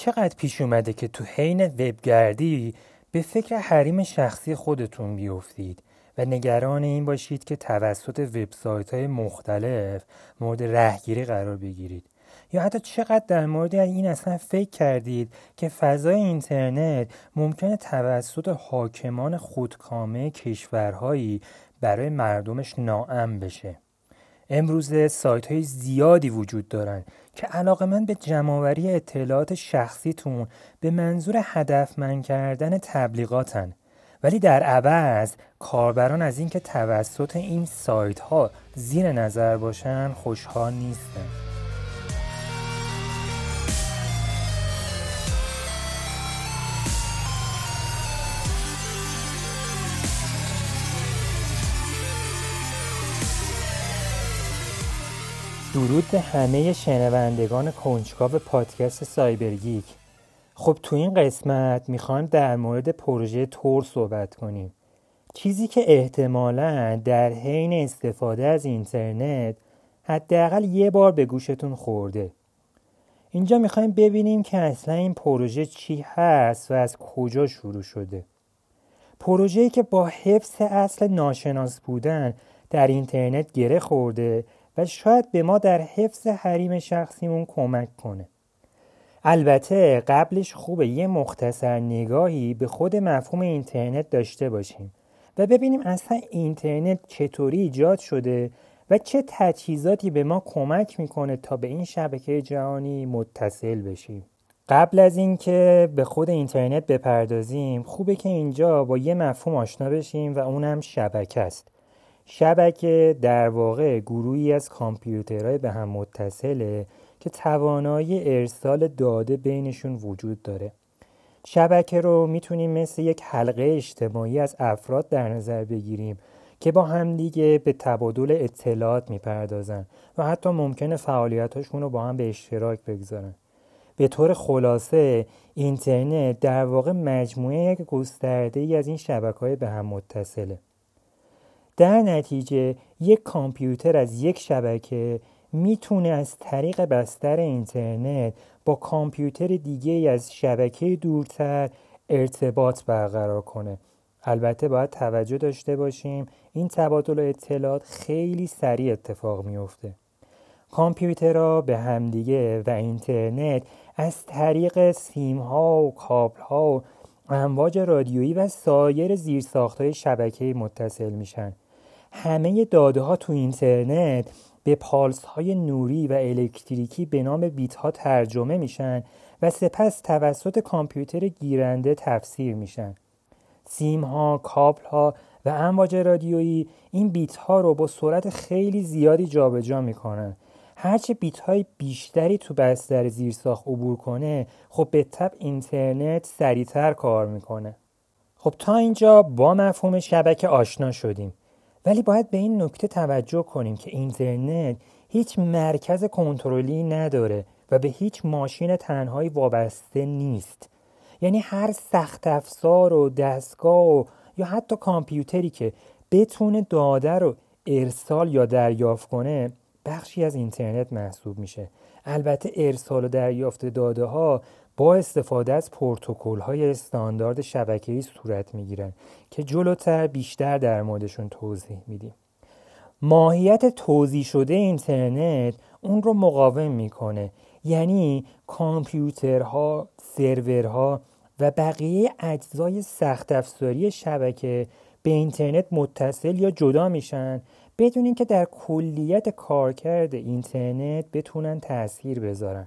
چقدر پیش اومده که تو حین وبگردی به فکر حریم شخصی خودتون بیفتید و نگران این باشید که توسط وبسایت های مختلف مورد رهگیری قرار بگیرید. یا حتی چقدر در مورد این اصلا فکر کردید که فضای اینترنت ممکنه توسط حاکمان خودکامه کشورهایی برای مردمش ناام بشه. امروزه سایت های زیادی وجود دارن که علاقه من به جمعوری اطلاعات شخصیتون به منظور هدفمند کردن تبلیغاتن. ولی در عوض کاربران از اینکه توسط این سایت ها زیر نظر باشن خوشحال نیستن. درود به همه شنوندگان کنجکاو پادکست سایبرگیک. خب تو این قسمت می‌خوایم در مورد پروژه تور صحبت کنیم. چیزی که احتمالا در حین استفاده از اینترنت حداقل یه بار به گوشتون خورده. اینجا می‌خوایم ببینیم که اصلا این پروژه چی هست و از کجا شروع شده. پروژه‌ای که با حفظ اصل ناشناس بودن در اینترنت گره خورده و شاید به ما در حفظ حریم شخصیمون کمک کنه. البته قبلش خوبه یه مختصر نگاهی به خود مفهوم اینترنت داشته باشیم و ببینیم اصلا اینترنت چطوری ایجاد شده و چه تجهیزاتی به ما کمک می‌کنه تا به این شبکه جهانی متصل بشیم. قبل از اینکه به خود اینترنت بپردازیم خوبه که اینجا با یه مفهوم آشنا بشیم و اونم شبکه است. شبکه در واقع گروهی از کامپیوترهای به هم متصله که توانایی ارسال داده بینشون وجود داره. شبکه رو می‌تونیم مثل یک حلقه اجتماعی از افراد در نظر بگیریم که با همدیگه به تبادل اطلاعات می‌پردازن و حتی ممکنه فعالیتاشون رو با هم به اشتراک بگذارن. به طور خلاصه اینترنت در واقع مجموعه یک گسترده ای از این شبکه های به هم متصله. در نتیجه یک کامپیوتر از یک شبکه می‌تونه از طریق بستر اینترنت با کامپیوتر دیگه از شبکه دورتر ارتباط برقرار کنه. البته باید توجه داشته باشیم این تبادل اطلاعات خیلی سریع اتفاق میفته کامپیوترها به همدیگه و اینترنت از طریق سیم ها و کابل ها و امواج رادیویی و سایر زیرساخت های شبکه متصل میشن. همه داده ها تو اینترنت به پالس های نوری و الکتریکی به نام بیت ها ترجمه میشن و سپس توسط کامپیوتر گیرنده تفسیر میشن. سیم ها، کابل ها و امواج رادیویی این بیت ها رو با سرعت خیلی زیادی جابجا می‌کنن. هرچه بیت های بیشتری تو بستر زیرساخت عبور کنه خب به تب اینترنت سریعتر کار می‌کنه. خب تا اینجا با مفهوم شبکه آشنا شدیم. ولی باید به این نکته توجه کنیم که اینترنت هیچ مرکز کنترلی نداره و به هیچ ماشین تنهایی وابسته نیست. یعنی هر سخت افزار و دستگاه و یا حتی کامپیوتری که بتونه داده رو ارسال یا دریافت کنه بخشی از اینترنت محسوب میشه. البته ارسال و دریافت داده ها با استفاده از پروتکل های استاندارد شبکه‌ای صورت می‌گیرن که جلوتر بیشتر در موردشون توضیح میدیم. ماهیت توضیح شده اینترنت اون رو مقاوم می‌کنه. یعنی کامپیوترها، سرورها و بقیه اجزای سخت افزاری شبکه به اینترنت متصل یا جدا میشن بدون اینکه در کلیت کارکرد اینترنت بتونن تاثیر بذارن.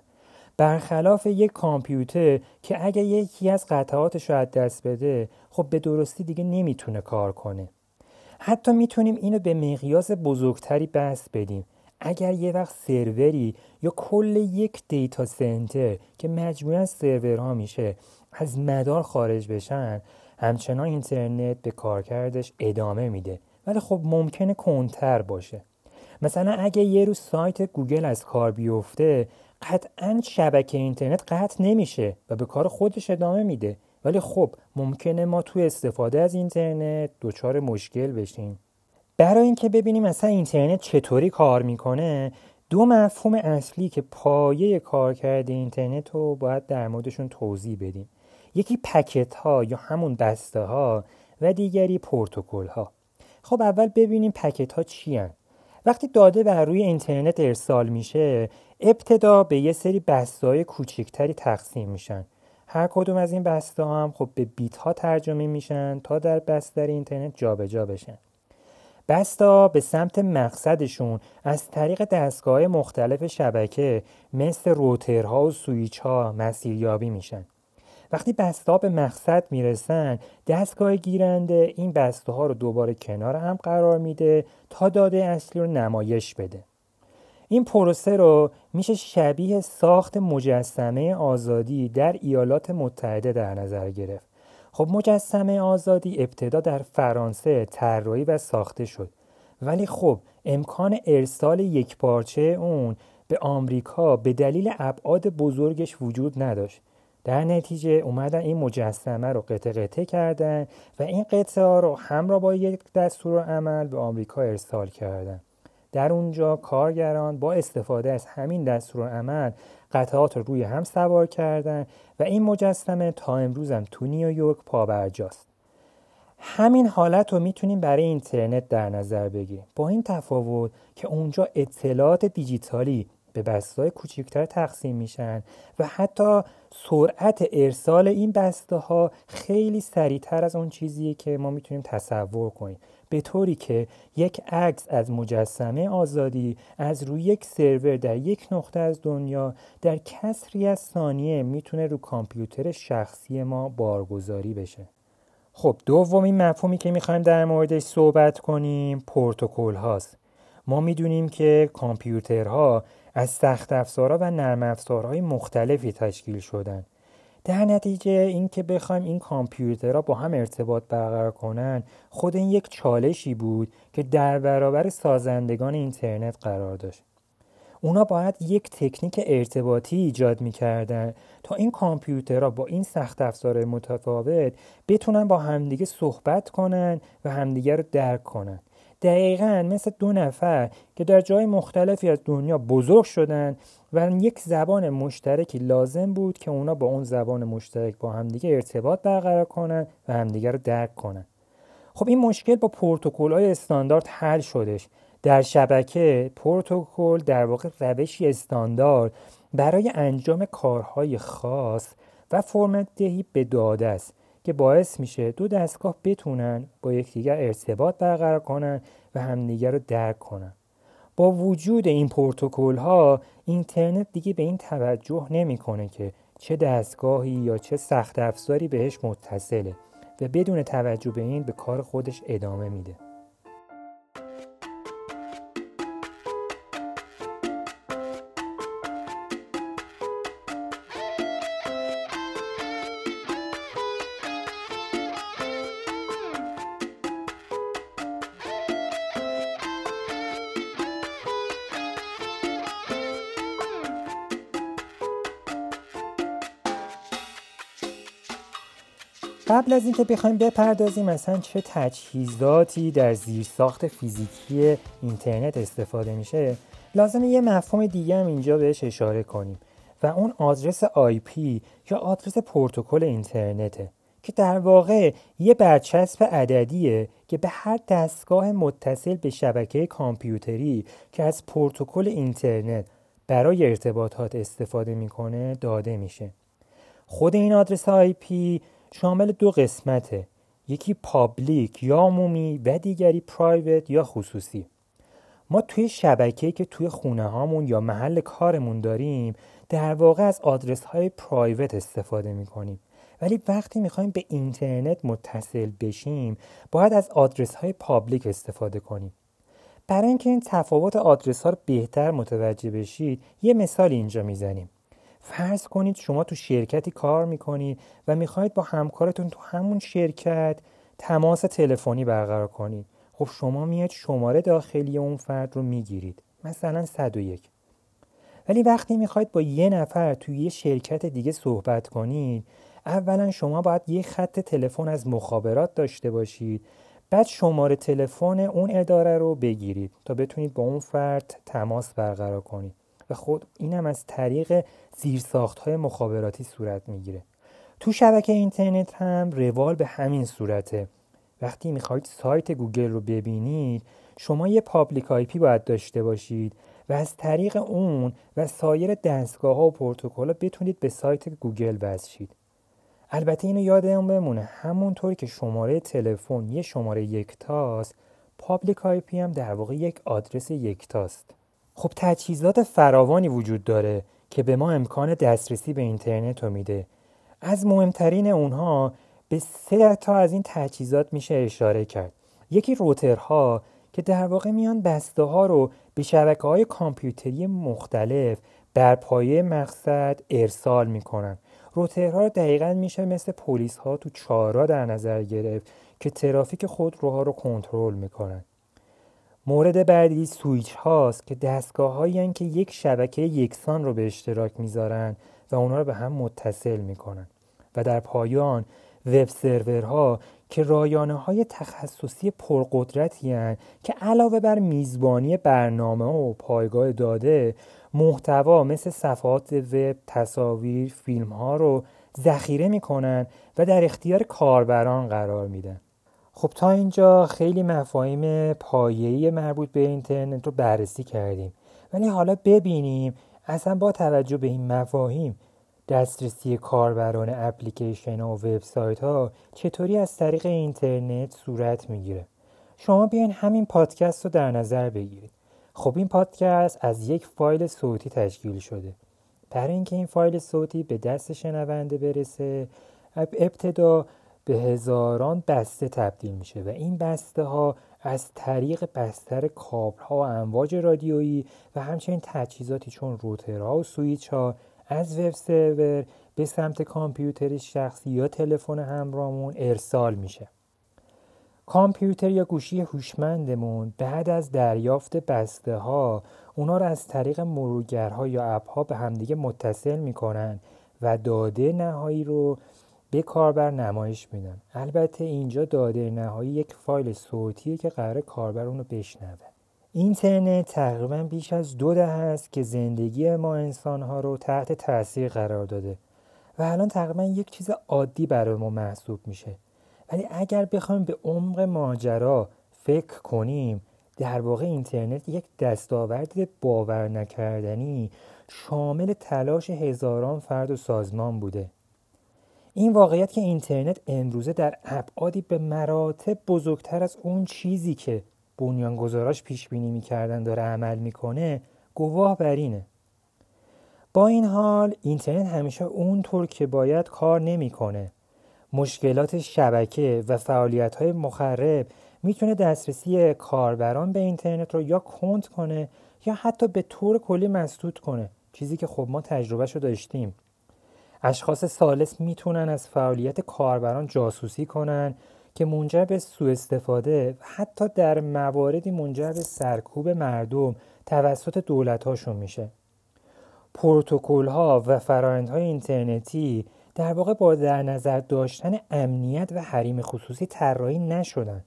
برخلاف یک کامپیوتر که اگر یکی از قطعاتش رو از دست بده خب به درستی دیگه نمی‌تونه کار کنه. حتی می‌تونیم اینو به مقیاس بزرگتری بس بدیم. اگر یه وقت سروری یا کل یک دیتا سنتر که مجموعه از سرورها میشه از مدار خارج بشن همچنان اینترنت به کارکردش ادامه میده. ولی خب ممکنه کنتر باشه. مثلا اگه یه روز سایت گوگل از کار بیفته قطعا شبکه اینترنت قطع نمیشه و به کار خودش ادامه میده. ولی خب ممکنه ما تو استفاده از اینترنت دچار مشکل بشیم. برای اینکه ببینیم مثلا اینترنت چطوری کار می‌کنه دو مفهوم اصلی که پایه کارکرد اینترنت رو باید در موردشون توضیح بدیم. یکی پکت ها یا همون دسته ها و دیگری پروتکل ها خب اول ببینیم پکت ها چی هن؟ وقتی داده بر روی اینترنت ارسال میشه ابتدا به یه سری بسته های کوچکتری تقسیم میشن. هر کدوم از این بسته ها هم خب به بیت ها ترجمه میشن تا در بستر اینترنت جابجا جا بشن بستا به سمت مقصدشون از طریق دستگاه مختلف شبکه مثل روترها و سویچ ها مسیریابی میشن. وقتی بسته ها به مقصد می‌رسن دستگاه گیرنده این بسته ها رو دوباره کنار هم قرار میده تا داده اصلی رو نمایش بده. این پروسه رو میشه شبیه ساخت مجسمه آزادی در ایالات متحده در نظر گرفت. خب مجسمه آزادی ابتدا در فرانسه طراحی و ساخته شد. ولی خب امکان ارسال یک پارچه اون به آمریکا به دلیل ابعاد بزرگش وجود نداشت. در نتیجه اومدن این مجسمه رو قطع قطع کردن و این قطعه ها رو همراه با یک دستور عمل به آمریکا ارسال کردن. در اونجا کارگران با استفاده از همین دستور عمل قطعات رو روی هم سوار کردن و این مجسمه تا امروزم تو نیویورک پابرجاست. همین حالت رو می‌تونیم برای اینترنت در نظر بگیریم. با این تفاوت که اونجا اطلاعات دیجیتالی به بسته های کوچکتر تقسیم میشن و حتی سرعت ارسال این بسته ها خیلی سریعتر از اون چیزیه که ما می‌تونیم تصور کنیم. به طوری که یک عکس از مجسمه آزادی از روی یک سرور در یک نقطه از دنیا در کسری از ثانیه می‌تونه رو کامپیوتر شخصی ما بارگذاری بشه. خب دومین مفهومی که می‌خوایم در موردش صحبت کنیم پروتکل هاست. ما می‌دونیم که کامپیوترها از سخت افزارها و نرم افزارهای مختلفی تشکیل شدن. در نتیجه اینکه بخوایم این کامپیوترها با هم ارتباط برقرار کنن خود این یک چالشی بود که در برابر سازندگان اینترنت قرار داشت. اونا باید یک تکنیک ارتباطی ایجاد می‌کردن تا این کامپیوترها با این سخت افزار متفاوت بتونن با همدیگه صحبت کنن و همدیگه رو درک کنن. دقیقا مثل دو نفر که در جای مختلفی از دنیا بزرگ شدن و یک زبان مشترکی لازم بود که اونا با اون زبان مشترک با همدیگه ارتباط برقرار کنن و همدیگه رو درک کنن. خب این مشکل با پروتکل های استاندارد حل شدش. در شبکه پروتکل در واقع روشی استاندارد برای انجام کارهای خاص و فرمت دهی به داده است که باعث میشه دو دستگاه بتونن با یکدیگر ارتباط برقرار کنن و همدیگر رو درک کنن. با وجود این پروتکل ها اینترنت دیگه به این توجه نمی‌کنه که چه دستگاهی یا چه سخت افزاری بهش متصله و بدون توجه به این به کار خودش ادامه میده. قبل از اینکه بخوایم بپردازیم مثلا چه تجهیزاتی در زیرساخت فیزیکی اینترنت استفاده میشه؟ لازمه یه مفهوم دیگه هم اینجا بهش اشاره کنیم و اون آدرس IP یا آدرس پروتکل اینترنته که در واقع یه برچسب عددیه که به هر دستگاه متصل به شبکه کامپیوتری که از پروتکل اینترنت برای ارتباطات استفاده می‌کنه داده میشه. خود این آدرس IP شامل دو قسمته. یکی public یا عمومی و دیگری private یا خصوصی. ما توی شبکه که توی خونه هامون یا محل کارمون داریم در واقع از آدرس های private استفاده می کنیم ولی وقتی می‌خوایم به اینترنت متصل بشیم باید از آدرس های public استفاده کنیم. برای اینکه این تفاوت آدرس ها رو بهتر متوجه بشید یه مثال اینجا می‌زنیم. فرض کنید شما تو شرکتی کار می‌کنید و می‌خواهید با همکارتون تو همون شرکت تماس تلفنی برقرار کنید. خب شما میاد شماره داخلی اون فرد رو می‌گیرید. مثلا 101 ولی وقتی می‌خواید با یه نفر توی یه شرکت دیگه صحبت کنید اولا شما باید یه خط تلفن از مخابرات داشته باشید. بعد شماره تلفن اون اداره رو بگیرید تا بتونید با اون فرد تماس برقرار کنید. و خود این از طریق زیرساخت های مخابراتی صورت می‌گیره. تو شبکه اینترنت هم روال به همین صورته. وقتی می‌خواید سایت گوگل رو ببینید شما یه public IP باید داشته باشید و از طریق اون و سایر دستگاه ها و پروتکل ها بتونید به سایت گوگل وصل البته اینو یادم بمونه همونطوری که شماره تلفن یه شماره یکتاست public IP هم در واقع یک آدرس یکتاست خب تجهیزات فراوانی وجود داره که به ما امکان دسترسی به اینترنت رو میده. از مهمترین اونها به سه تا از این تجهیزات میشه اشاره کرد. یکی روترها که در واقع میان بسته ها رو به شبکه های کامپیوتری مختلف بر پایه مقصد ارسال می‌کنن. روترها دقیقا میشه مثل پلیس ها تو چارراها در نظر گرفت که ترافیک خود روها رو کنترل می‌کنن. مورد بعدی سویچ هاست که دستگاه هایی که یک شبکه یکسان رو به اشتراک می‌ذارن و اونا رو به هم متصل می‌کنن. و در پایان وب سرورها که رایانه های تخصصی پرقدرتی هن که علاوه بر میزبانی برنامه و پایگاه داده محتوا مثل صفحات وب، تصاویر، فیلم ها رو ذخیره می‌کنن و در اختیار کاربران قرار میدن. خب تا اینجا خیلی مفاهیم پایه‌ای مربوط به اینترنت رو بررسی کردیم. ولی حالا ببینیم اصلا با توجه به این مفاهیم دسترسی کاربران اپلیکیشن و وبسایت ها چطوری از طریق اینترنت صورت می‌گیره؟ شما بیاین همین پادکست رو در نظر بگیرید. خب این پادکست از یک فایل صوتی تشکیل شده. برای اینکه این فایل صوتی به دست شنونده برسه ابتدا به هزاران بسته تبدیل میشه و این بسته ها از طریق بستر کابل ها و امواج رادیویی و همچنین تجهیزاتی چون روترها و سویچ ها از وب سرور به سمت کامپیوتر شخصی یا تلفن همراهمون ارسال میشه. کامپیوتر یا گوشی هوشمندمون بعد از دریافت بسته ها اونا رو از طریق مرورگرها یا اپ ها به همدیگه متصل می‌کنن و داده نهایی رو به کاربر نمایش میدن. البته اینجا داده نهایی یک فایل صوتیه که قرار کاربر اونو بشنوه. اینترنت تقریبا بیش از دو ده است که زندگی ما انسان ها رو تحت تاثیر قرار داده و الان تقریبا یک چیز عادی برای ما محسوب میشه. ولی اگر بخوایم به عمق ماجرا فکر کنیم در واقع اینترنت یک دستاورد باور نکردنی شامل تلاش هزاران فرد و سازمان بوده. این واقعیت که اینترنت امروزه در ابعادی به مراتب بزرگتر از اون چیزی که بنیانگذاراش پیش بینی می‌کردن داره عمل می‌کنه گواه بر اینه. با این حال اینترنت همیشه اونطور که باید کار نمی‌کنه. مشکلات شبکه و فعالیت های مخرب می‌تونه دسترسی کاربران به اینترنت رو یا کند کنه یا حتی به طور کلی مسدود کنه. چیزی که خب ما تجربهش رو داشتیم. اشخاص سالس می‌تونن از فعالیت کاربران جاسوسی کنن که منجر به سوء استفاده و حتی در مواردی منجر به سرکوب مردم توسط دولت هاشون میشه. پروتکل ها و فرایندهای اینترنتی در واقع با در نظر داشتن امنیت و حریم خصوصی طراحی نشدن.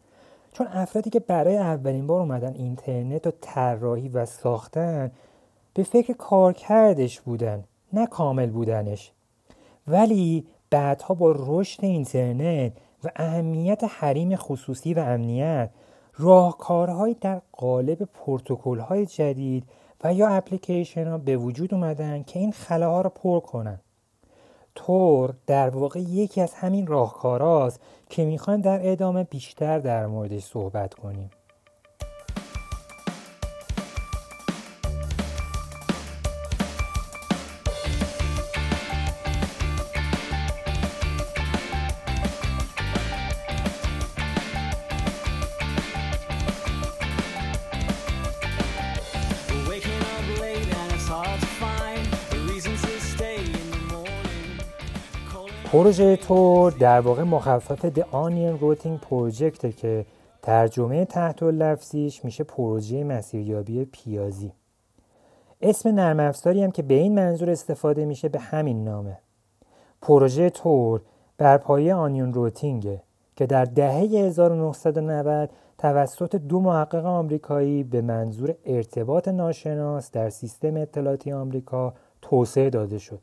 چون افرادی که برای اولین بار اومدن اینترنت رو طراحی و ساختن به فکر کارکردش بودن نه کامل بودنش. ولی بعدها با رشد اینترنت و اهمیت حریم خصوصی و امنیت راهکارهایی در قالب پروتکل های جدید و یا اپلیکیشن ها به وجود اومدن که این خلاها رو پر کنن. تور در واقع یکی از همین راهکاراست که می‌خوایم در ادامه بیشتر در موردش صحبت کنیم. پروژه تور در واقع مخفف The Onion Routing Project که ترجمه تحت لفظیش میشه پروژه مسیریابی پیازی. اسم نرم افزاری هم که به این منظور استفاده میشه به همین نامه. پروژه تور بر پایه آنیون روتینگه که در دهه 1990 توسط دو محقق آمریکایی به منظور ارتباط ناشناس در سیستم اطلاعاتی آمریکا توسعه داده شد.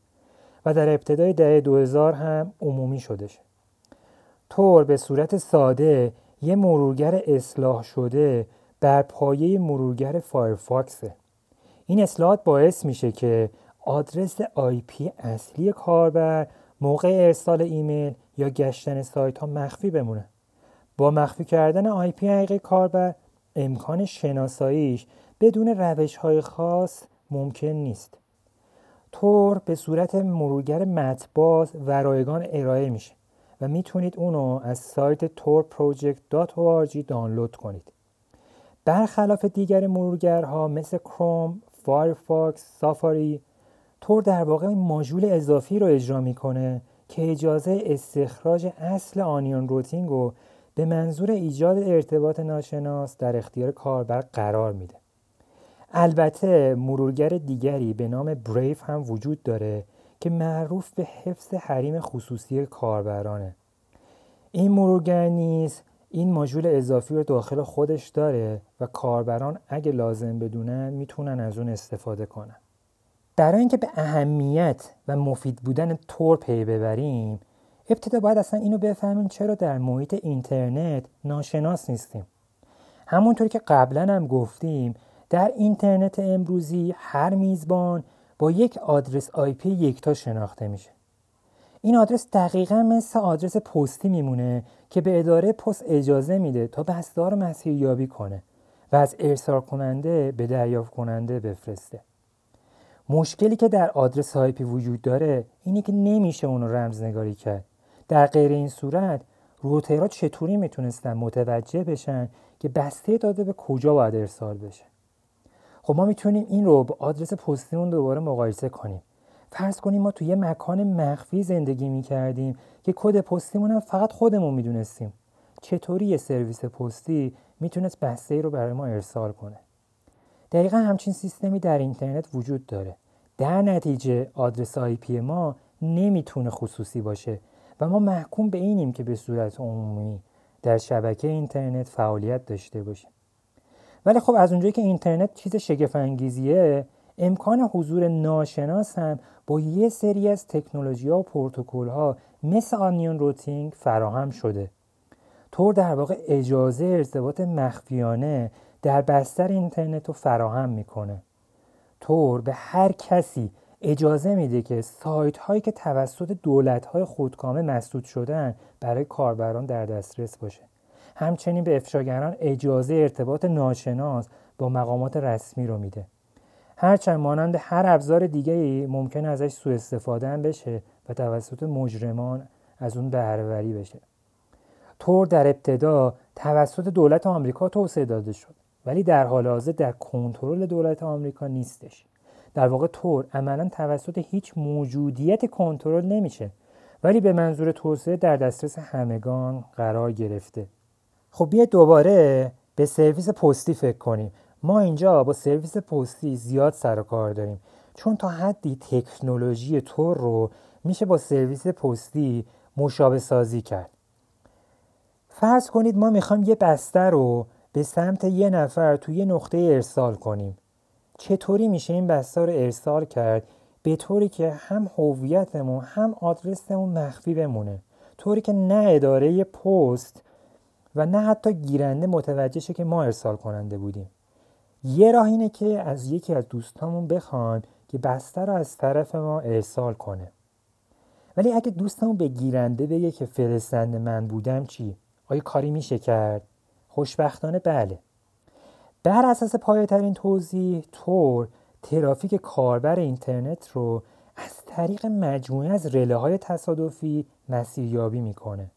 و در ابتدای دهه 2000 هم عمومی شده شد. تور به صورت ساده یه مرورگر اصلاح شده بر پایه مرورگر فایرفاکسه. این اصلاحات باعث میشه که آدرس IP اصلی کاربر موقع ارسال ایمیل یا گشتن سایت ها مخفی بمونه. با مخفی کردن IP حقیقی کاربر امکان شناساییش بدون روش های خاص ممکن نیست. تور به صورت مرورگر متن‌باز و رایگان ارائه میشه و می‌تونید اونو از سایت torproject.org دانلود کنید. برخلاف دیگر مرورگرها مثل کروم، فایرفاکس، سافاری تور در واقع ماژول اضافی رو اجرا می‌کنه که اجازه استخراج اصل onion routing رو به منظور ایجاد ارتباط ناشناس در اختیار کاربر قرار میده. البته مرورگر دیگری به نام بریف هم وجود داره که معروف به حفظ حریم خصوصی کاربرانه. این مرورگر نیز این ماژول اضافی رو داخل خودش داره و کاربران اگه لازم بدونن می‌تونن از اون استفاده کنن. برای اینکه به اهمیت و مفید بودن تور پی ببریم ابتدا باید اصلا اینو بفهمیم چرا در محیط اینترنت ناشناس نیستیم. همونطور که قبلا هم گفتیم در اینترنت امروزی هر میزبان با یک آدرس آی پی یکتا شناخته میشه. این آدرس دقیقا مثل آدرس پستی میمونه که به اداره پست اجازه میده تا بسته رو مسیریابی کنه و از ارسال کننده به دریافت کننده بفرسته. مشکلی که در آدرس پی وجود داره اینه که نمیشه اونو رمزنگاری کرد. در غیر این صورت روترها چطوری می‌تونستن متوجه بشن که بسته داده به کجا باید ارسال بشه؟ خب ما می‌تونیم این رو با آدرس پستیمون دوباره مقایسه کنیم. فرض کنیم ما توی یه مکان مخفی زندگی می‌کردیم که کد پستیمون هم فقط خودمون می‌دونستیم. چطوری یه سرویس پستی می‌تونست بسته ای رو برای ما ارسال کنه؟ دقیقا همچین سیستمی در اینترنت وجود داره. در نتیجه آدرس IP ما نمی‌تونه خصوصی باشه و ما محکوم به اینیم که به صورت عمومی در شبکه اینترنت فعالیت داشته باشیم. ولی خب از اونجایی که اینترنت چیز شگفت انگیزیه امکان حضور ناشناس هم با یه سری از تکنولوژی ها و پروتکل ها مثل onion routing فراهم شده. تور در واقع اجازه ارتباط مخفیانه در بستر اینترنت رو فراهم می‌کنه. تور به هر کسی اجازه میده که سایت هایی که توسط دولت های خودکامه مسدود شدن برای کاربران در دسترس باشه. همچنین به افشاگران اجازه ارتباط ناشناس با مقامات رسمی رو میده. هرچند مانند هر ابزار دیگه ای ممکن ازش سوء استفاده هم بشه و توسط مجرمان از اون بهرهوری بشه. تور در ابتدا توسط دولت آمریکا توسعه داده شد ولی در حال حاضر در کنترل دولت آمریکا نیستش. در واقع تور عملا توسط هیچ موجودیت کنترل نمیشه ولی به منظور توسعه در دسترس همگان قرار گرفته. خب بیا دوباره به سرویس پستی فکر کنیم. ما اینجا با سرویس پستی زیاد سر و کار داریم. چون تا حدی تکنولوژی تور رو میشه با سرویس پستی مشابه سازی کرد. فرض کنید ما می‌خوایم یه بسته رو به سمت یه نفر توی یه نقطه ارسال کنیم. چطوری میشه این بسته رو ارسال کرد؟ به طوری که هم هویتمون هم آدرسمون مخفی بمونه. طوری که نه اداره پست و نه حتی گیرنده متوجه شه که ما ارسال کننده بودیم یه راه اینه که از یکی از دوستامون بخوان که بسته رو از طرف ما ارسال کنه ولی اگه دوستمون به گیرنده بگه که فرستنده من بودم چی؟ آیا کاری میشه کرد؟ خوشبختانه بله بر اساس پایه توضیح تور ترافیک کاربر اینترنت رو از طریق مجموعه از رله های تصادفی مسیریابی می‌کنه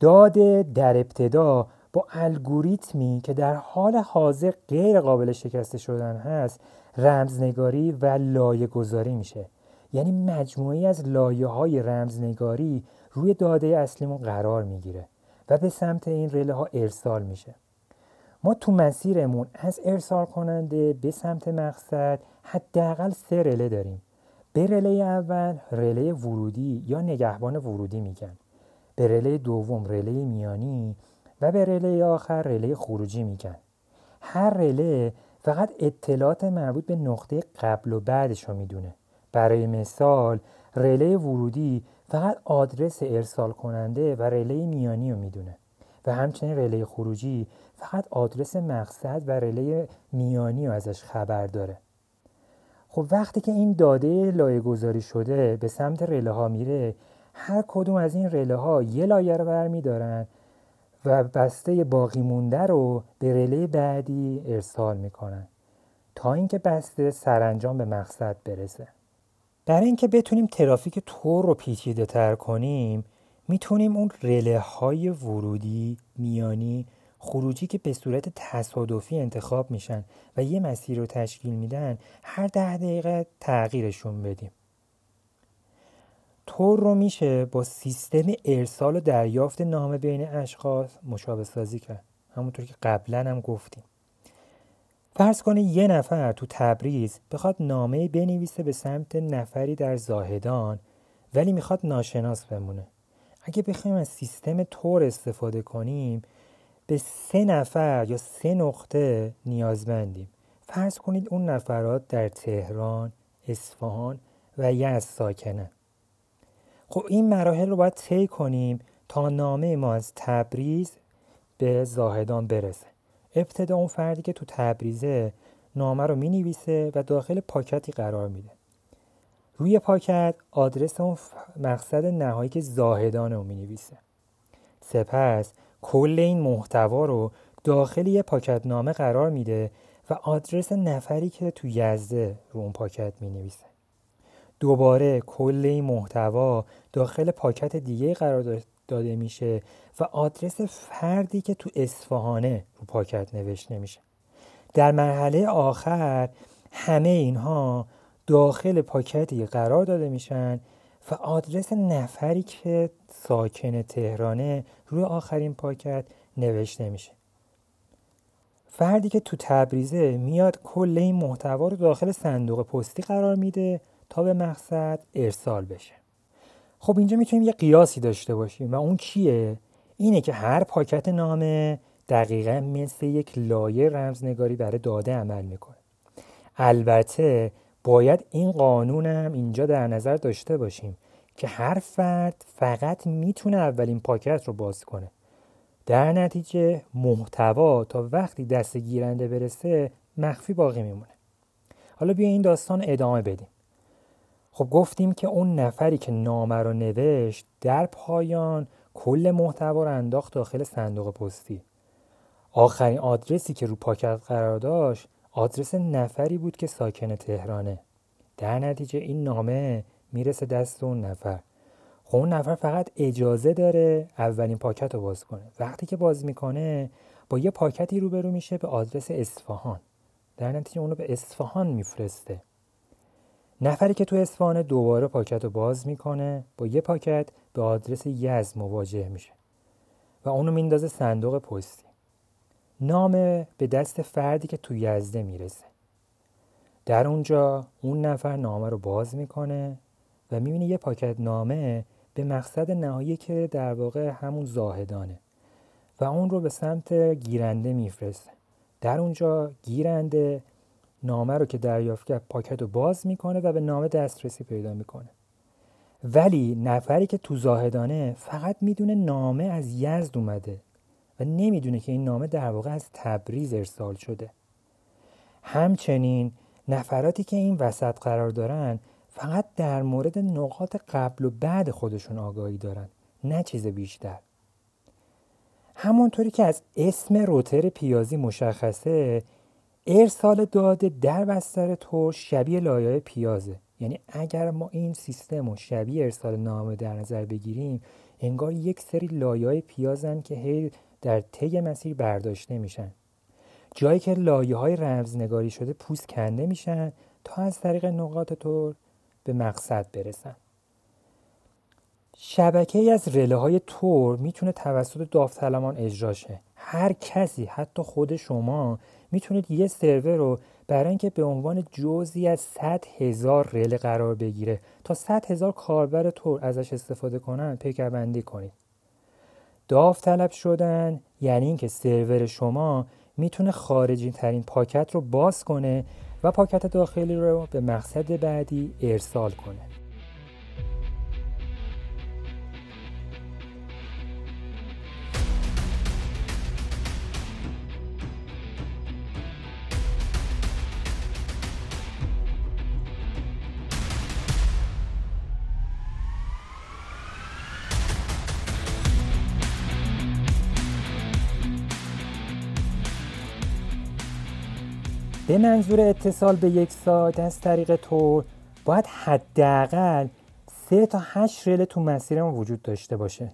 داد در ابتدا با الگوریتمی که در حال حاضر غیر قابل شکسته شدن هست رمزنگاری و لایه گذاری میشه. یعنی مجموعی از لایه های رمزنگاری روی داده اصلیمون قرار می‌گیره و به سمت این رله ها ارسال میشه. ما تو مسیرمون از ارسال کننده به سمت مقصد حداقل سه رله داریم. به رله اول رله ورودی یا نگهبان ورودی میگن. به رله دوم رله میانی و به رله آخر رله خروجی میگن. هر رله فقط اطلاعات مربوط به نقطه قبل و بعدش رو می‌دونه. برای مثال رله ورودی فقط آدرس ارسال کننده و رله میانی رو می‌دونه. و همچنین رله خروجی فقط آدرس مقصد و رله میانی رو ازش خبر داره. خب وقتی که این داده لایه گذاری شده به سمت رله ها میره هر کدوم از این رله ها یه لایه رو برمیدارن و بسته باقی مونده رو به رله بعدی ارسال می‌کنن تا اینکه بسته سرانجام به مقصد برسه. برای اینکه بتونیم ترافیک تور رو پیچیده تر کنیم می‌تونیم اون رله های ورودی میانی خروجی که به صورت تصادفی انتخاب میشن و یه مسیر رو تشکیل میدن هر ده دقیقه تغییرشون بدیم. تور رو میشه با سیستم ارسال و دریافت نامه بین اشخاص مشابه سازی کرد. همونطور که قبلا هم گفتیم. فرض کنید یه نفر تو تبریز بخواد نامه بنویسه به سمت نفری در زاهدان ولی می‌خواد ناشناس بمونه. اگه بخوایم از سیستم تور استفاده کنیم به سه نفر یا سه نقطه نیازمندیم. فرض کنید اون نفرات در تهران، اصفهان و یزد ساکنن. خب این مراحل رو باید طی کنیم تا نامه ما از تبریز به زاهدان برسه. ابتدا اون فردی که تو تبریزه نامه رو می و داخل پاکتی قرار میده. روی پاکت آدرس اون مقصد نهایی که زاهدان رو می نویسه سپس کل این محتوا رو داخل یه پاکت نامه قرار میده و آدرس نفری که تو یزده رو اون پاکت می نویسه دوباره کل این محتوا داخل پاکت دیگه قرار داده میشه و آدرس فردی که تو اصفهانه رو پاکت نوشته میشه. در مرحله آخر همه اینها داخل پاکتی قرار داده میشن و آدرس نفری که ساکن تهرانه روی آخرین پاکت نوشته میشه. فردی که تو تبریزه میاد کل این محتوا رو داخل صندوق پستی قرار میده تا به مقصد ارسال بشه. خب اینجا می‌تونیم یه قیاسی داشته باشیم و اون کیه اینه که هر پاکت نامه دقیقا مثل یک لایه رمزنگاری برای داده عمل می‌کنه. البته باید این قانون هم اینجا در نظر داشته باشیم که هر فرد فقط می‌تونه اولین پاکت رو باز کنه. در نتیجه محتوا تا وقتی دست گیرنده برسه مخفی باقی میمونه. حالا بیا این داستان ادامه بدیم. خب گفتیم که اون نفری که نامه رو نوشت در پایان کل محتوا رو انداخت داخل صندوق پستی. آخرین آدرسی که رو پاکت قرار داشت آدرس نفری بود که ساکن تهرانه. در نتیجه این نامه می‌رسه دست اون نفر. خب اون نفر فقط اجازه داره اولین پاکت رو باز کنه. وقتی که باز می‌کنه با یه پاکتی روبرو میشه به آدرس اصفهان. در نتیجه اونو به اصفهان میفرسته. نفری که تو اصفهان دوباره پاکت رو باز می‌کنه با یه پاکت به آدرس یزد مواجه میشه و اونو میندازه صندوق پستی. نامه به دست فردی که تو یزده می‌رسه. در اونجا اون نفر نامه رو باز می‌کنه و می‌بینه یه پاکت نامه به مقصد نهایی که در واقع همون زاهدانه و اون رو به سمت گیرنده میفرسته. در اونجا گیرنده نامه رو که دریافت کرد پاکت رو باز می‌کنه و به نامه دسترسی پیدا می‌کنه. ولی نفری که تو زاهدانه فقط می‌دونه نامه از یزد اومده و نمی‌دونه که این نامه در واقع از تبریز ارسال شده. همچنین نفراتی که این وسط قرار دارن فقط در مورد نقاط قبل و بعد خودشون آگاهی دارن نه چیز بیشتر. همونطوری که از اسم روتر پیازی مشخصه ارسال داده در بستر تور شبیه لایه پیازه. یعنی اگر ما این سیستم رو شبیه ارسال نامه در نظر بگیریم انگار یک سری لایه پیازن که هی در طی مسیر برداشته میشن جایی که لایه های رمزنگاری شده پوست کنده میشن تا از طریق نقاط تور به مقصد برسن. شبکه ای از رله های تور می‌تونه توسط داوطلبان اجرا شه. هر کسی حتی خود شما می‌تونید یه سرور رو برای اینکه به عنوان جزی از 100 هزار رله قرار بگیره. تا 100 هزار کاربر تور ازش استفاده کنن پیکربندی کنید. داوطلب شدن یعنی اینکه سرور شما می‌تونه خارجی ترین پاکت رو باز کنه و پاکت داخلی رو به مقصد بعدی ارسال کنه. به منظور اتصال به یک سایت از طریق تور باید حداقل سه تا هشت رله تو مسیرمون وجود داشته باشه.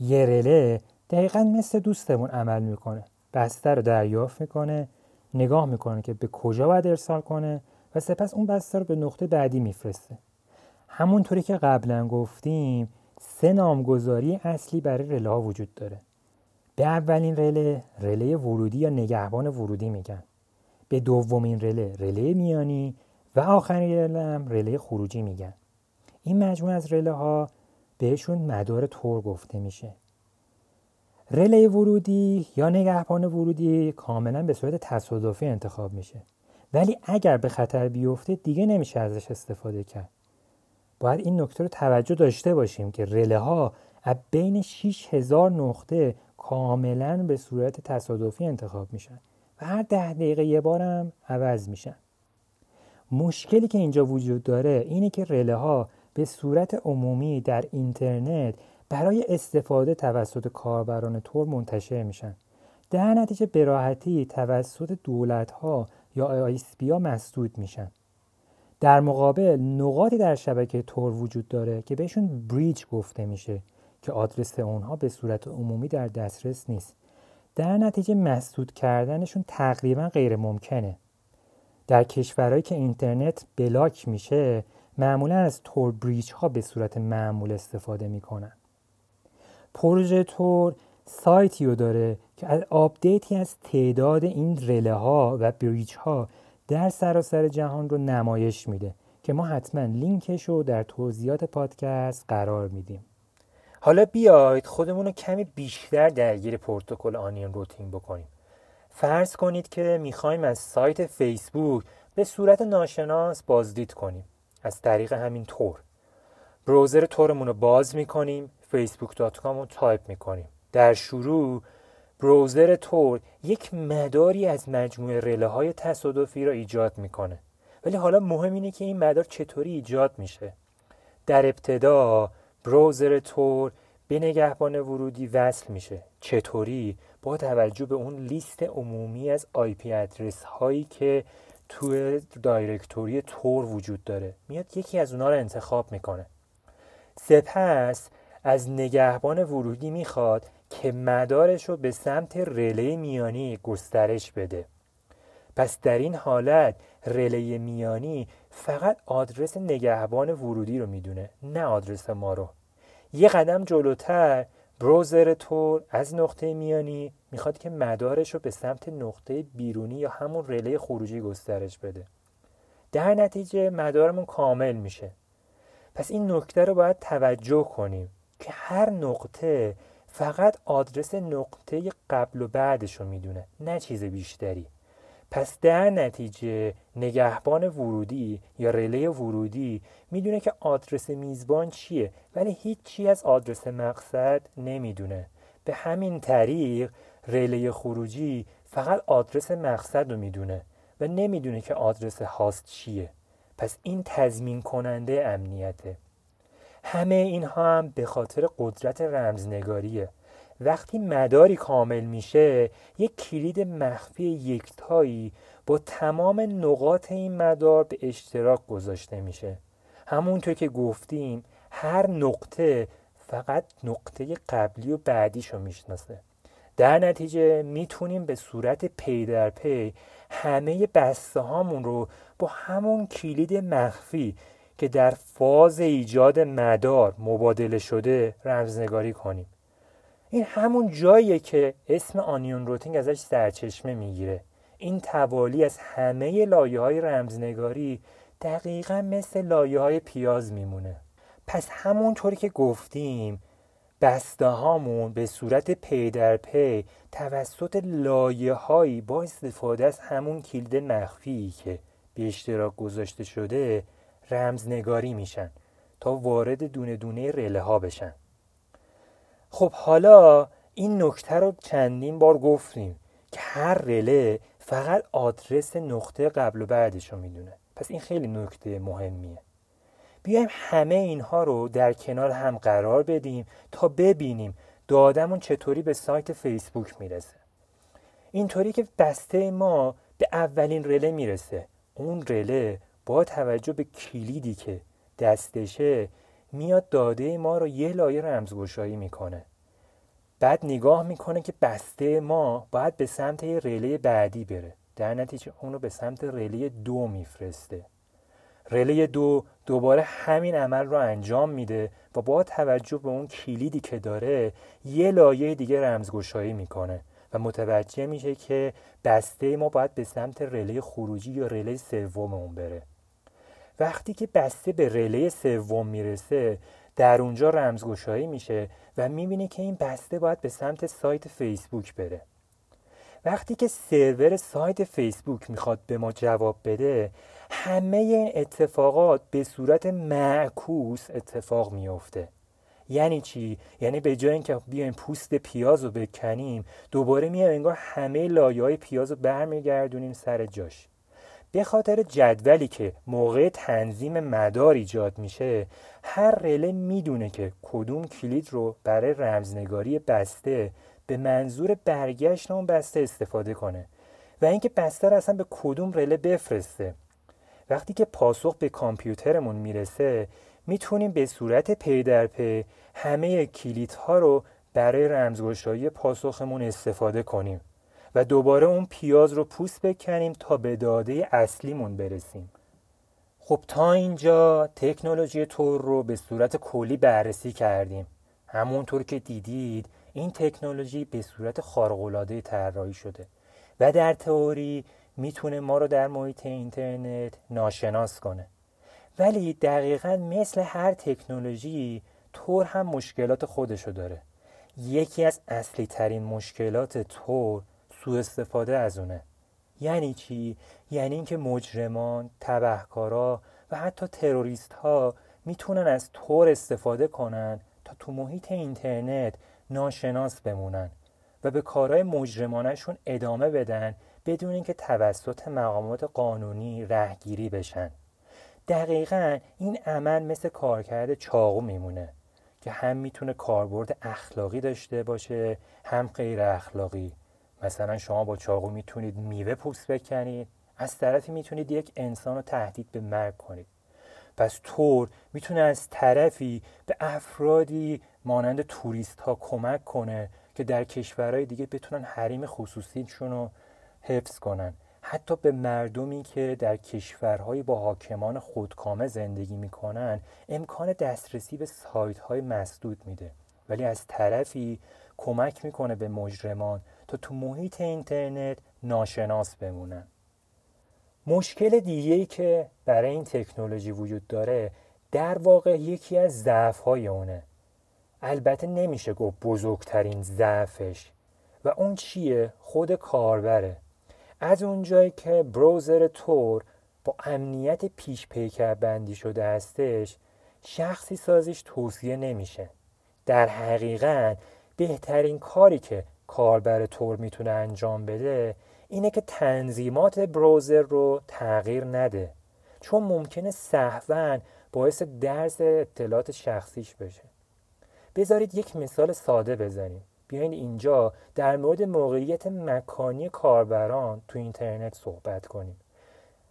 یه رله دقیقا مثل دوستمون عمل می‌کنه. بسته رو دریافت می‌کنه نگاه می‌کنه که به کجا باید ارسال کنه و سپس اون بسته رو به نقطه بعدی میفرسته. همونطوری که قبلا گفتیم سه نامگذاری اصلی برای رله ها وجود داره. به اولین رله رله ورودی یا نگهبان ورودی میگن. به دومین رله رله میانی و آخرین رله هم رله خروجی میگن. این مجموعه از رله ها بهشون مدار تور گفته میشه. رله ورودی یا نگهبان ورودی کاملا به صورت تصادفی انتخاب میشه. ولی اگر به خطر بیفته دیگه نمیشه ازش استفاده کرد. باید این نکته رو توجه داشته باشیم که رله ها از بین 6000 نقطه کاملا به صورت تصادفی انتخاب میشن. و هر ده دقیقه یه بارم عوض میشن. مشکلی که اینجا وجود داره اینه که رله ها به صورت عمومی در اینترنت برای استفاده توسط کاربران تور منتشر میشن. در نتیجه به راحتی توسط دولت ها یا آیسپی ها مسدود میشن. در مقابل نقاطی در شبکه تور وجود داره که بهشون بریج گفته میشه که آدرس اونها به صورت عمومی در دسترس نیست. در نتیجه مسدود کردنشون تقریبا غیر ممکنه. در کشورهایی که اینترنت block میشه معمولا از تور bridge ها به صورت معمول استفاده می‌کنن. پروژه تور سایتی رو داره که از update ی از تعداد این رله ها و bridge ها در سراسر جهان رو نمایش میده که ما حتما لینکش رو در توضیحات پادکست قرار میدیم. حالا بیاید خودمون رو کمی بیشتر درگیر پروتکل onion routing بکنیم. فرض کنید که می‌خوایم از سایت فیسبوک به صورت ناشناس بازدید کنیم. از طریق همین تور browser تورمون رو باز می‌کنیم facebook.com رو تایپ می‌کنیم. در شروع browser تور یک مداری از مجموعه رله های تصادفی را ایجاد می‌کنه. ولی حالا مهم اینه که این مدار چطوری ایجاد میشه. در ابتدا browser تور به نگهبان ورودی وصل میشه. چطوری؟ با توجه به اون لیست عمومی از IP address هایی که توی directory تور وجود داره. میاد یکی از اونا رو انتخاب می‌کنه. سپس از نگهبان ورودی می‌خواد که مدارش رو به سمت رله میانی گسترش بده. پس در این حالت رله میانی فقط آدرس نگهبان ورودی رو می‌دونه نه آدرس ما رو. یه قدم جلوتر بروزر تور از نقطه میانی می‌خواد که مدارش رو به سمت نقطه بیرونی یا همون رله خروجی گسترش بده. در نتیجه مدارمون کامل میشه. پس این نکته رو باید توجه کنیم که هر نقطه فقط آدرس نقطه قبل و بعدش رو می‌دونه نه چیز بیشتری. پس در نتیجه نگهبان ورودی یا رله ورودی می‌دونه که آدرس میزبان چیه ولی هیچی از آدرس مقصد نمی‌دونه. به همین طریق رله خروجی فقط آدرس مقصد رو می‌دونه و نمی‌دونه که آدرس هاست چیه. پس این تضمین کننده امنیته. همه اینها هم به خاطر قدرت رمزنگاریه. وقتی مداری کامل میشه یک کلید مخفی یکتایی با تمام نقاط این مدار به اشتراک گذاشته میشه. همونطور که گفتیم هر نقطه فقط نقطه قبلی و بعدیشو می‌شناسه. در نتیجه می‌تونیم به صورت پی در پی همه بسته هامون رو با همون کلید مخفی که در فاز ایجاد مدار مبادله شده رمزنگاری کنیم. این همون جاییه که اسم onion routing ازش سرچشمه می‌گیره. این توالی از همه لایه های رمزنگاری دقیقا مثل لایه های پیاز میمونه. پس همونطوری که گفتیم بسته هامون به صورت پی در پی توسط لایه هایی با استفاده از همون کلید مخفی که به اشتراک گذاشته شده رمزنگاری میشن تا وارد دونه دونه رله ها بشن. خب حالا این نکته رو چندین بار گفتیم که هر رله فقط آدرس نقطه قبل و بعدش رو می‌دونه. پس این خیلی نکته مهمیه. بیایم همه اینها رو در کنار هم قرار بدیم تا ببینیم دادمون چطوری به سایت فیسبوک می‌رسه. اینطوری که بسته ما به اولین رله می‌رسه. اون رله با توجه به کلیدی که دستشه میاد داده ما رو یه لایه رمزگشایی می‌کنه. بعد نگاه می‌کنه که بسته ما باید به سمت یه رله بعدی بره. در نتیجه اون رو به سمت رله دو میفرسته. رله دو دوباره همین عمل رو انجام میده و با توجه به اون کلیدی که داره یه لایه دیگه رمزگشایی می‌کنه و متوجه میشه که بسته ما باید به سمت رله خروجی یا رله سوم اون بره. وقتی که بسته به رله سوم می‌رسه در اونجا رمزگشایی میشه و می‌بینه که این بسته باید به سمت سایت فیسبوک بره. وقتی که سرور سایت فیسبوک می‌خواد به ما جواب بده همه این اتفاقات به صورت معکوس اتفاق میافته. یعنی چی؟ یعنی به جای اینکه بیایم پوست پیاز رو بکنیم دوباره میایم انگار همه لایه های پیاز رو برمیگردونیم سر جاش. به خاطر جدولی که موقع تنظیم مدار ایجاد میشه هر رله می‌دونه که کدوم کلید رو برای رمزنگاری بسته به منظور برگشت اون بسته استفاده کنه و اینکه بسته رو اصلا به کدوم رله بفرسته. وقتی که پاسخ به کامپیوترمون می‌رسه می‌تونیم به صورت پی در پی همه کلیدها رو برای رمزگشایی پاسخمون استفاده کنیم. و دوباره اون پیاز رو پوست بکنیم تا به داده اصلیمون برسیم. خب تا اینجا تکنولوژی تور رو به صورت کلی بررسی کردیم. همونطور که دیدید این تکنولوژی به صورت خارق‌العاده طراحی شده و در تئوری می‌تونه ما رو در محیط اینترنت ناشناس کنه. ولی دقیقا مثل هر تکنولوژی تور هم مشکلات خودشو داره. یکی از اصلی ترین مشکلات تور سوء استفاده از اونه. یعنی چی؟ یعنی اینکه مجرمان، تبهکارا و حتی تروریست ها می‌تونن از تور استفاده کنن تا تو محیط اینترنت ناشناس بمونن و به کارهای مجرمانشون ادامه بدن بدون اینکه توسط مقامات قانونی رهگیری بشن. دقیقا این عمل مثل کارکرد چاقو میمونه که هم می‌تونه کاربرد اخلاقی داشته باشه هم غیر اخلاقی. مثلا شما با چاقو می‌تونید میوه پوست بکنید. از طرفی می‌تونید یک انسان رو تهدید به مرگ کنید. پس تور می‌تونه از طرفی به افرادی مانند توریست ها کمک کنه که در کشورهای دیگه بتونن حریم خصوصیشون رو حفظ کنن. حتی به مردمی که در کشورهای با حاکمان خودکامه زندگی می‌کنن امکان دسترسی به سایت های مسدود میده. ولی از طرفی کمک می‌کنه به مجرمان تا تو محیط اینترنت ناشناس بمونن. مشکل دیگه که برای این تکنولوژی وجود داره در واقع یکی از ضعف های اونه. البته نمیشه گفت بزرگترین ضعفش. و اون چیه؟ خود کاربره. از اونجایی که بروزر تور با امنیت پیش پیکر بندی شده هستش شخصی سازیش توصیه نمیشه. در حقیقت بهترین کاری که کاربر تور می‌تونه انجام بده اینه که تنظیمات بروزر رو تغییر نده. چون ممکنه سهوا باعث درس اطلاعات شخصیش بشه. بذارید یک مثال ساده بزنیم. بیاین اینجا در مورد موقعیت مکانی کاربران تو اینترنت صحبت کنیم.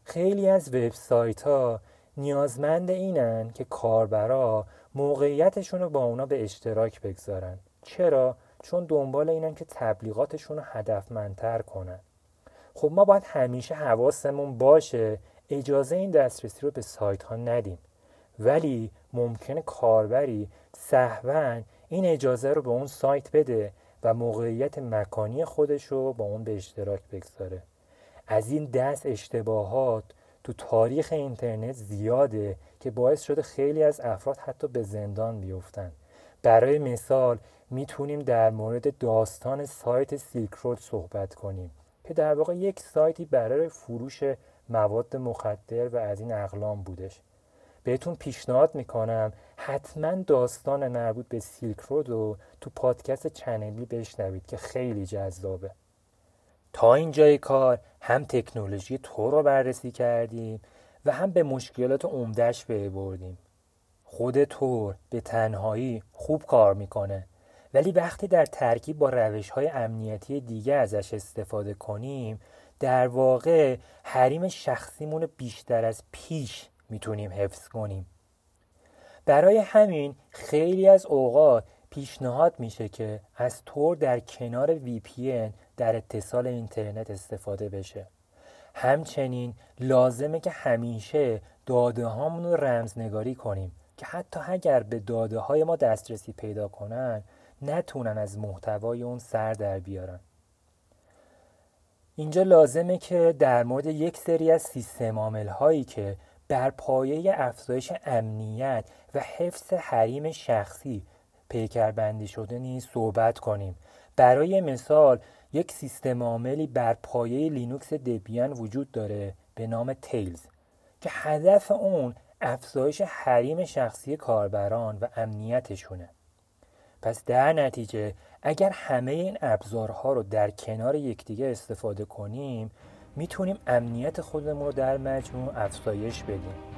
خیلی از وبسایت ها نیازمند اینن که کاربرا موقعیتشون رو با اونا به اشتراک بگذارن. چرا؟ چون دنبال اینن که تبلیغاتشون رو هدفمندتر کنن. خب ما باید همیشه حواسمون باشه اجازه این دسترسی رو به سایت ها ندیم. ولی ممکنه کاربری سهوا این اجازه رو به اون سایت بده و موقعیت مکانی خودش رو با اون به اشتراک بگذاره. از این دست اشتباهات تو تاریخ اینترنت زیاده که باعث شده خیلی از افراد حتی به زندان بیفتن. برای مثال می‌تونیم در مورد داستان سایت سیلک رود صحبت کنیم که در واقع یک سایتی برای فروش مواد مخدر و از این اقلام بودش. بهتون پیشنهاد می‌کنم حتما داستان مربوط به سیلک رود رو تو پادکست چنلی بشنوید که خیلی جذابه. تا اینجای کار هم تکنولوژی تو رو بررسی کردیم و هم به مشکلات عمدهش پی بردیم خود تور به تنهایی خوب کار می‌کنه. ولی وقتی در ترکیب با روش های امنیتی دیگه ازش استفاده کنیم در واقع حریم شخصیمون بیشتر از پیش می‌تونیم حفظ کنیم. برای همین خیلی از اوقات پیشنهاد میشه که از تور در کنار VPN در اتصال اینترنت استفاده بشه. همچنین لازمه که همیشه داده هامون رو رمزنگاری کنیم که حتی اگر به داده های ما دسترسی پیدا کنن نتونن از محتوای اون سر در بیارن. اینجا لازمه که در مورد یک سری از سیستم عامل هایی که بر پایه افزایش امنیت و حفظ حریم شخصی پیکربندی شده نیز صحبت کنیم. برای مثال یک سیستم عاملی بر پایه لینوکس دبیان وجود داره به نام تیلز که هدف اون افزایش حریم شخصی کاربران و امنیتشونه. پس در نتیجه اگر همه این ابزارها رو در کنار یکدیگه استفاده کنیم می‌تونیم امنیت خودمون رو در مجموع افزایش بدیم.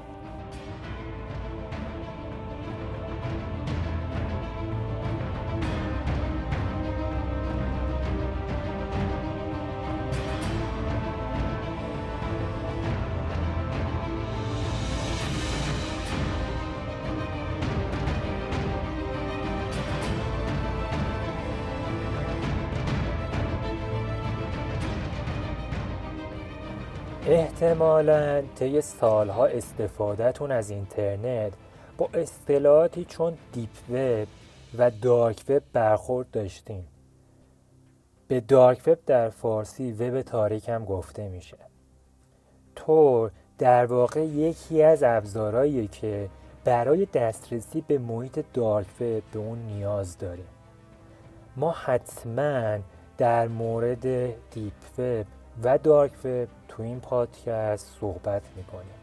احتمالا طی سالها استفادهتون از اینترنت با اصطلاحاتی چون دیپ وب و دارک وب برخورد داشتیم به دارک وب در فارسی وب تاریک هم گفته میشه. تور در واقع یکی از ابزارهایی که برای دسترسی به محیط دارک وب به اون نیاز داریم. ما حتما در مورد دیپ وب و دارک وب تو این پادکست صحبت می‌کنیم.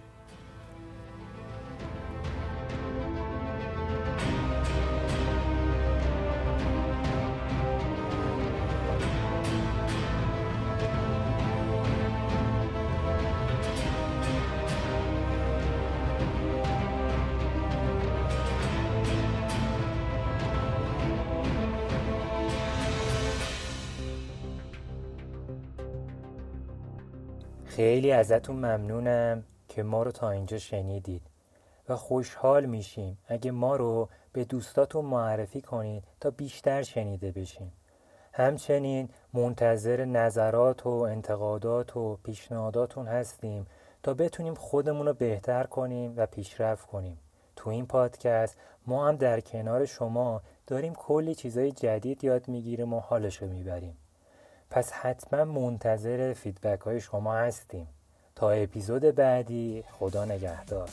خیلی ازتون ممنونم که ما رو تا اینجا شنیدید و خوشحال میشیم اگه ما رو به دوستاتون معرفی کنید تا بیشتر شنیده بشیم. همچنین منتظر نظرات و انتقادات و پیشنهاداتون هستیم تا بتونیم خودمون رو بهتر کنیم و پیشرفت کنیم. تو این پادکست ما هم در کنار شما داریم کلی چیزای جدید یاد می‌گیریم و حالش رو می‌بریم. پس حتما منتظر فیدبک های شما هستیم. تا اپیزود بعدی خدا نگهدار.